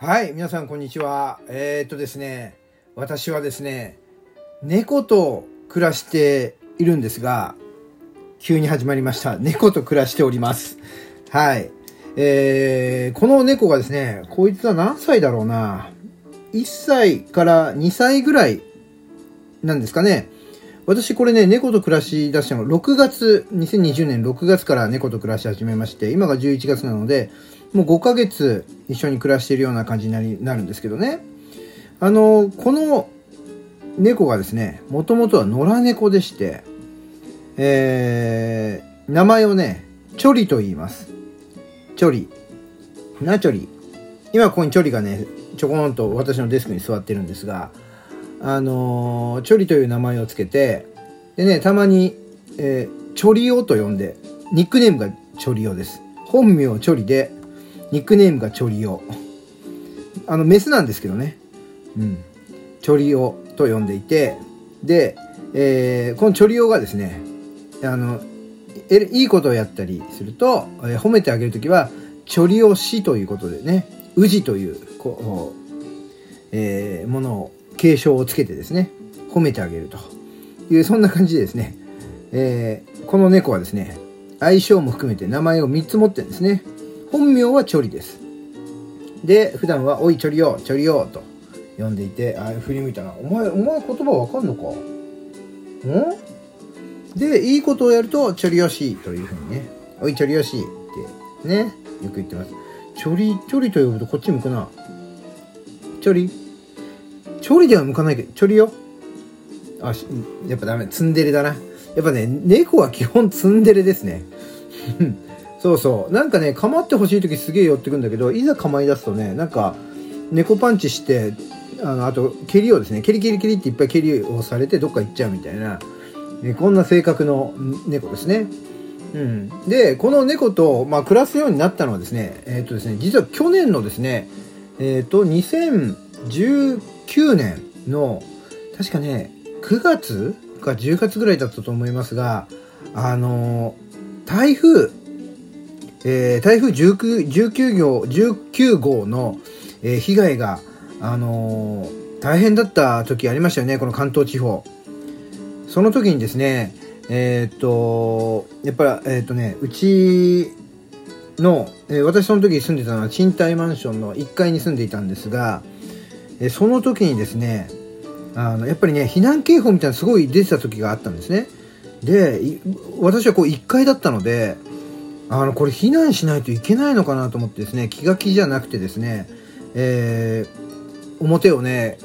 はい、皆さんこんにちは。えー、っとですね、私はですね、猫と暮らしているんですが、急に始まりました。猫と暮らしております。はい。えー、この猫がですね、こいつは何歳だろうな。1歳から2歳ぐらいなんですかね。私これね、猫と暮らし出したの6月、2020年6月から猫と暮らし始めまして、今が11月なので、もう5ヶ月一緒に暮らしているような感じになりなるんですけどね。あの、この猫がですね、もともとは野良猫でして、えー、名前をね、チョリと言います。チョリ。なチョリ。今ここにチョリがね、ちょこんと私のデスクに座ってるんですが、あのーチョリという名前をつけて、でね、たまに、えーチョリオと呼んで、ニックネームがチョリオです。本名チョリで、ニックネームがチョリオ。あの、メスなんですけどね。うん。チョリオと呼んでいて、で、えーこのチョリオがですね、あの、えいいことをやったりすると、えー褒めてあげるときは、チョリオシということでね、宇治という、こう、えーものを、継承をつけてですね、褒めてあげるという、そんな感じでですね、えーこの猫はですね、相性も含めて名前を3つ持ってるんですね。本名はチョリです。で、普段は、おい、チョリオ、チョリオと呼んでいて、あ、振り向いたな。お前、お前言葉わかんのか？ん？で、いいことをやると、チョリヨシというふうにね、おい、チョリヨシってね、よく言ってます。チョリ、チョリと呼ぶとこっち向くな。チョリ？チョリでは向かないけど、チョリよ？あ、やっぱダメ。ツンデレだな。やっぱね、猫は基本ツンデレですね。そうそう。なんかね、構ってほしい時すげえ寄ってくんだけど、いざ構い出すとね、なんか、猫パンチして、あの、あと、蹴りをですね、蹴り蹴り蹴りっていっぱい蹴りをされてどっか行っちゃうみたいな、ねこんな性格の猫ですね。うん。で、この猫と、まあ、暮らすようになったのはですね、えっ、とですね、実は去年のですね、えっ、と、2019年の、確かね、9月か10月ぐらいだったと思いますが、あの台風、えー台風19 19号 ,19 号の、えー被害が、あのー大変だった時ありましたよね、この関東地方。その時にですね、えーっと、やっぱり、えーっとね、うちの、えー私その時住んでたのは賃貸マンションの1階に住んでいたんですが、えーその時にですね、あの、やっぱりね、避難警報みたいなのすごい出てた時があったんですね。で、私はこう1階だったので、あの、これ避難しないといけないのかなと思ってですね、気が気じゃなくてですね、えー表をね、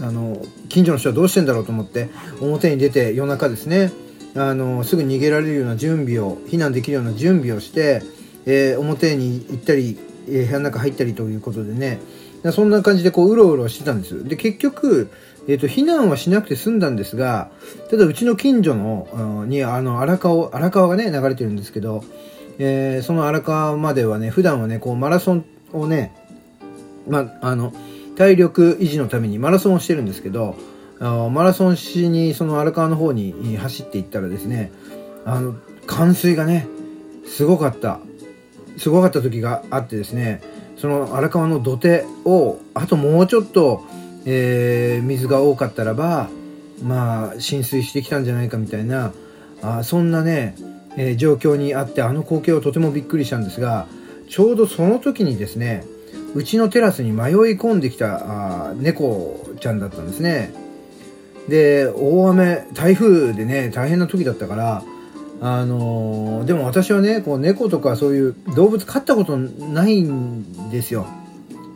あの、近所の人はどうしてんだろうと思って、表に出て夜中ですね、あの、すぐ逃げられるような準備を、避難できるような準備をして、えー表に行ったり、えー部屋の中入ったりということでね、そんな感じでこう、うろうろしてたんです。で、結局、えっ、と、避難はしなくて済んだんですが、ただうちの近所の、に、あの、荒川、荒川がね、流れてるんですけど、えーその荒川まではね、普段はね、こう、マラソンをね、まあ、の、体力維持のためにマラソンをしてるんですけど、マラソンしに、その荒川の方に走っていったらですね、あの、冠水がね、すごかった。すごかった時があってですね、その荒川の土手を、あともうちょっと、えー水が多かったらば、まあ、浸水してきたんじゃないかみたいな、あそんなね、えー状況にあって、あの光景はとてもびっくりしたんですが、ちょうどその時にですね、うちのテラスに迷い込んできたあ猫ちゃんだったんですね。で、大雨、台風でね、大変な時だったから、あのーでも私はね、こう猫とかそういう動物飼ったことないんですよ。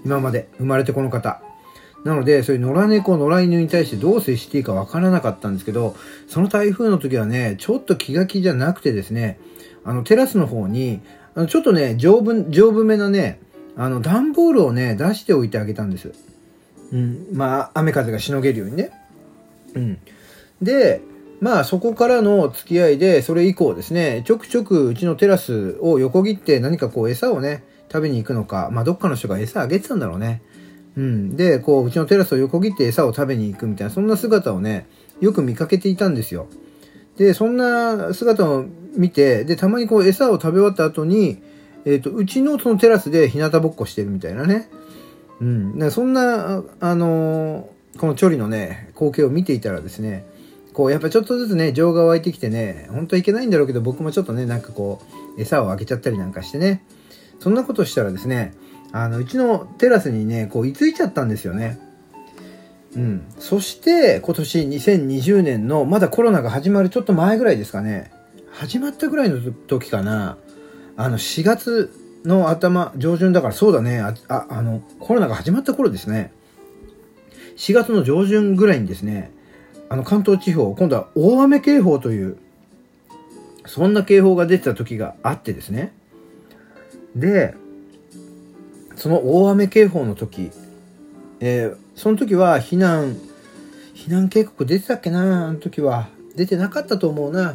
今まで。生まれてこの方。なので、そういう野良猫、野良犬に対してどう接していいかわからなかったんですけど、その台風の時はね、ちょっと気が気じゃなくてですね、あの、テラスの方に、あのちょっとね、丈夫、丈夫めなね、あの、段ボールをね、出しておいてあげたんです。うん。まあ、雨風がしのげるようにね。うん。で、まあそこからの付き合いで、それ以降ですね、ちょくちょくうちのテラスを横切って何かこう餌をね、食べに行くのか、まあどっかの人が餌あげてたんだろうね。うん。で、こう、うちのテラスを横切って餌を食べに行くみたいな、そんな姿をね、よく見かけていたんですよ。で、そんな姿を見て、で、たまにこう餌を食べ終わった後に、えっ、と、うちのそのテラスで日向ぼっこしてるみたいなね。うん。そんな、あのーこのチョリのね、光景を見ていたらですね、こう、やっぱちょっとずつね、情が湧いてきてね、本当はいけないんだろうけど、僕もちょっとね、なんかこう、餌をあげちゃったりなんかしてね、そんなことしたらですね、あの、うちのテラスにね、こう、居ついちゃったんですよね。うん。そして、今年2020年の、まだコロナが始まるちょっと前ぐらいですかね。始まったぐらいの時かな。あの、4月の頭、上旬だから、そうだね。あ、ああの、コロナが始まった頃ですね。4月の上旬ぐらいにですね、あの、関東地方、今度は大雨警報という、そんな警報が出てた時があってですね。で、その大雨警報の時、えーその時は避難、避難警告出てたっけな？あの時は。出てなかったと思うな。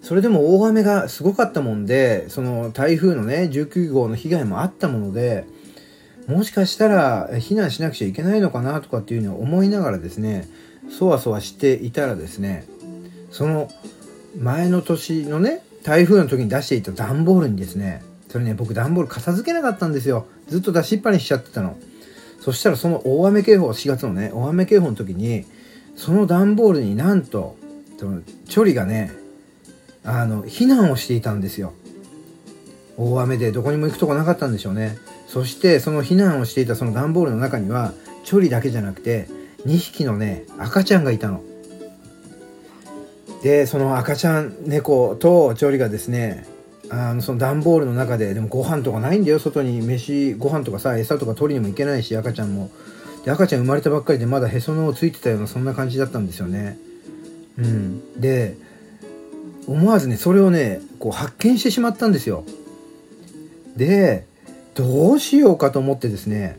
それでも大雨がすごかったもんで、その台風のね、19号の被害もあったもので、もしかしたら避難しなくちゃいけないのかなとかっていうのを思いながらですね、そわそわしていたらですね、その前の年のね、台風の時に出していた段ボールにですね、それね、僕段ボール片付けなかったんですよ。ずっと出しっぱにしちゃってたの。そしたらその大雨警報、4月のね、大雨警報の時に、その段ボールになんと、その、チョリがね、あの、避難をしていたんですよ。大雨でどこにも行くとこなかったんでしょうね。そして、その避難をしていたその段ボールの中には、チョリだけじゃなくて、2匹のね、赤ちゃんがいたの。で、その赤ちゃん猫とチョリがですね、あのその段ボールの中ででもご飯とかないんだよ外に。飯ご飯とかさ餌とか取りにも行けないし赤ちゃんも。で赤ちゃん生まれたばっかりでまだへその緒ついてたようなそんな感じだったんですよね。うん。で思わずねそれをねこう発見してしまったんですよ。でどうしようかと思ってですね。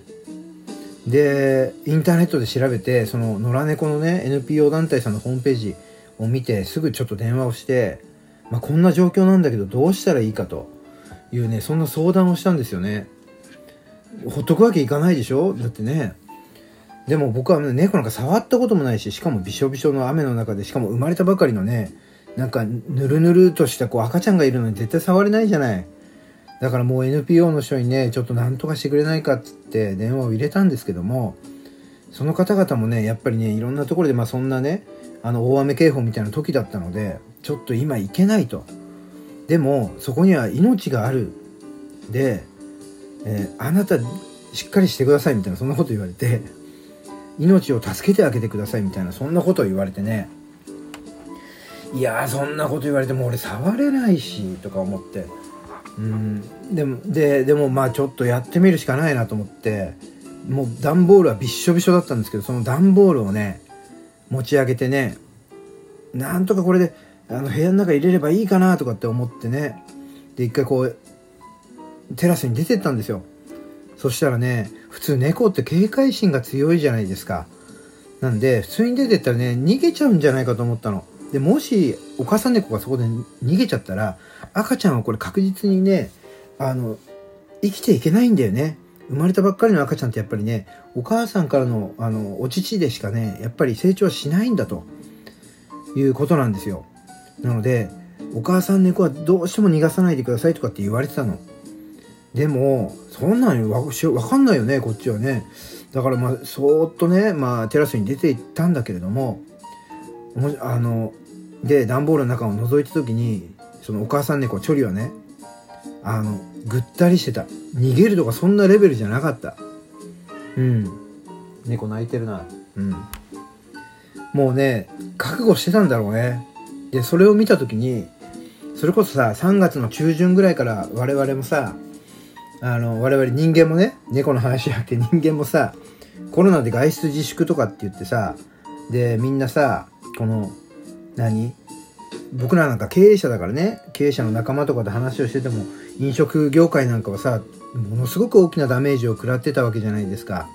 でインターネットで調べてその野良猫のね NPO 団体さんのホームページを見てすぐちょっと電話をしてまあ、こんな状況なんだけどどうしたらいいかというねそんな相談をしたんですよね。ほっとくわけいかないでしょ？だってね。でも僕は猫なんか触ったこともないししかもびしょびしょの雨の中でしかも生まれたばかりのねなんかぬるぬるとしたこう赤ちゃんがいるのに絶対触れないじゃない。だからもう NPO の人にねちょっと何とかしてくれないかっつって電話を入れたんですけどもその方々もねやっぱりねいろんなところでまあそんなねあの大雨警報みたいな時だったのでちょっと今行けないと。でもそこには命がある。で、えーあなたしっかりしてくださいみたいなそんなこと言われて命を助けてあげてくださいみたいなそんなことを言われてね。いやーそんなこと言われても俺触れないしとか思って。うん。でもででもまあちょっとやってみるしかないなと思って。もう段ボールはびっしょびしょだったんですけどその段ボールをね持ち上げてねなんとかこれであの部屋の中入れればいいかなとかって思ってねで一回こうテラスに出てったんですよ。そしたらね普通猫って警戒心が強いじゃないですか。なんで普通に出てったらね逃げちゃうんじゃないかと思ったの。でもしお母さん猫がそこで逃げちゃったら赤ちゃんはこれ確実にねあの生きていけないんだよね。生まれたばっかりの赤ちゃんってやっぱりねお母さんからのあのお乳でしかねやっぱり成長しないんだと。いうことなんですよ。なのでお母さん猫はどうしても逃がさないでくださいとかって言われてたの。でもそんなんわわかんないよねこっちはね。だからまあそーっとね、まあ、テラスに出て行ったんだけれどももあので段ボールの中を覗いた時にそのお母さん猫チョリはねあのぐったりしてた。逃げるとかそんなレベルじゃなかった。うん。猫泣いてるな。うん。もうね覚悟してたんだろうね。でそれを見た時にそれこそさ3月の中旬ぐらいから我々もさあの我々人間もね猫の話じゃなくて人間もさコロナで外出自粛とかって言ってさでみんなさこの何？僕らなんか経営者だからね経営者の仲間とかで話をしてても飲食業界なんかはさものすごく大きなダメージを食らってたわけじゃないですか。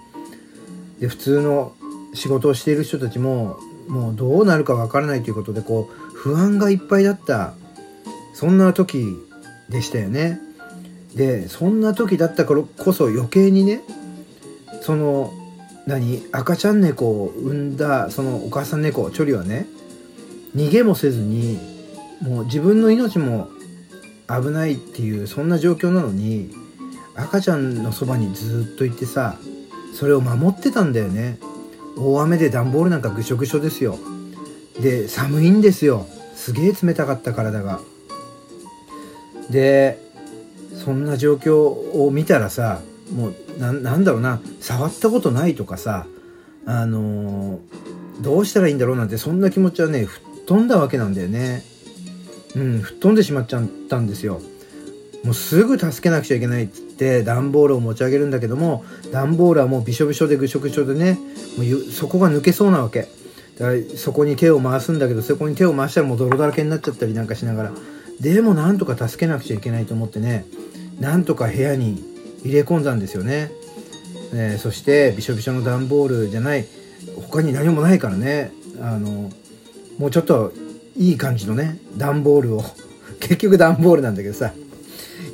で普通の仕事をしている人たちももうどうなるかわからないということでこう不安がいっぱいだったそんな時でしたよね。でそんな時だったからこそ余計にねその何赤ちゃん猫を産んだそのお母さん猫チョリはね逃げもせずにもう自分の命も危ないっていうそんな状況なのに赤ちゃんのそばにずっといてさそれを守ってたんだよね。大雨で段ボールなんかぐしょぐしょですよ。で寒いんですよ。すげえ冷たかった体が。でそんな状況を見たらさもうなんだろうな。触ったことないとかさあのー、どうしたらいいんだろうなんてそんな気持ちはね飛んだわけなんだよね。うん吹っ飛んでしまっちゃったんですよ。もうすぐ助けなくちゃいけないっつって段ボールを持ち上げるんだけども段ボールはもうびしょびしょでぐしょぐしょでねもうそこが抜けそうなわけ。だからそこに手を回すんだけどそこに手を回したらもう泥だらけになっちゃったりなんかしながら。でもなんとか助けなくちゃいけないと思ってねなんとか部屋に入れ込んだんですよね、えー、そしてびしょびしょの段ボールじゃない他に何もないからね。あのもうちょっといい感じのね段ボールを。結局段ボールなんだけどさ。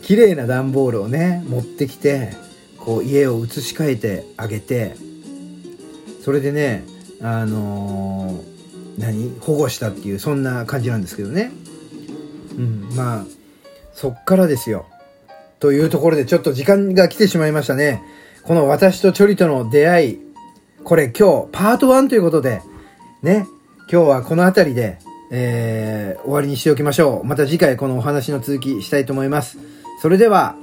綺麗な段ボールをね持ってきてこう家を移し替えてあげてそれでねあのー、何？保護したっていうそんな感じなんですけどね。うんまあそっからですよ。というところでちょっと時間が来てしまいましたね。この私とチョリとの出会い。これ今日パート1ということでね。今日はこの辺りでえー、終わりにしておきましょう。また次回このお話の続きしたいと思います。それでは、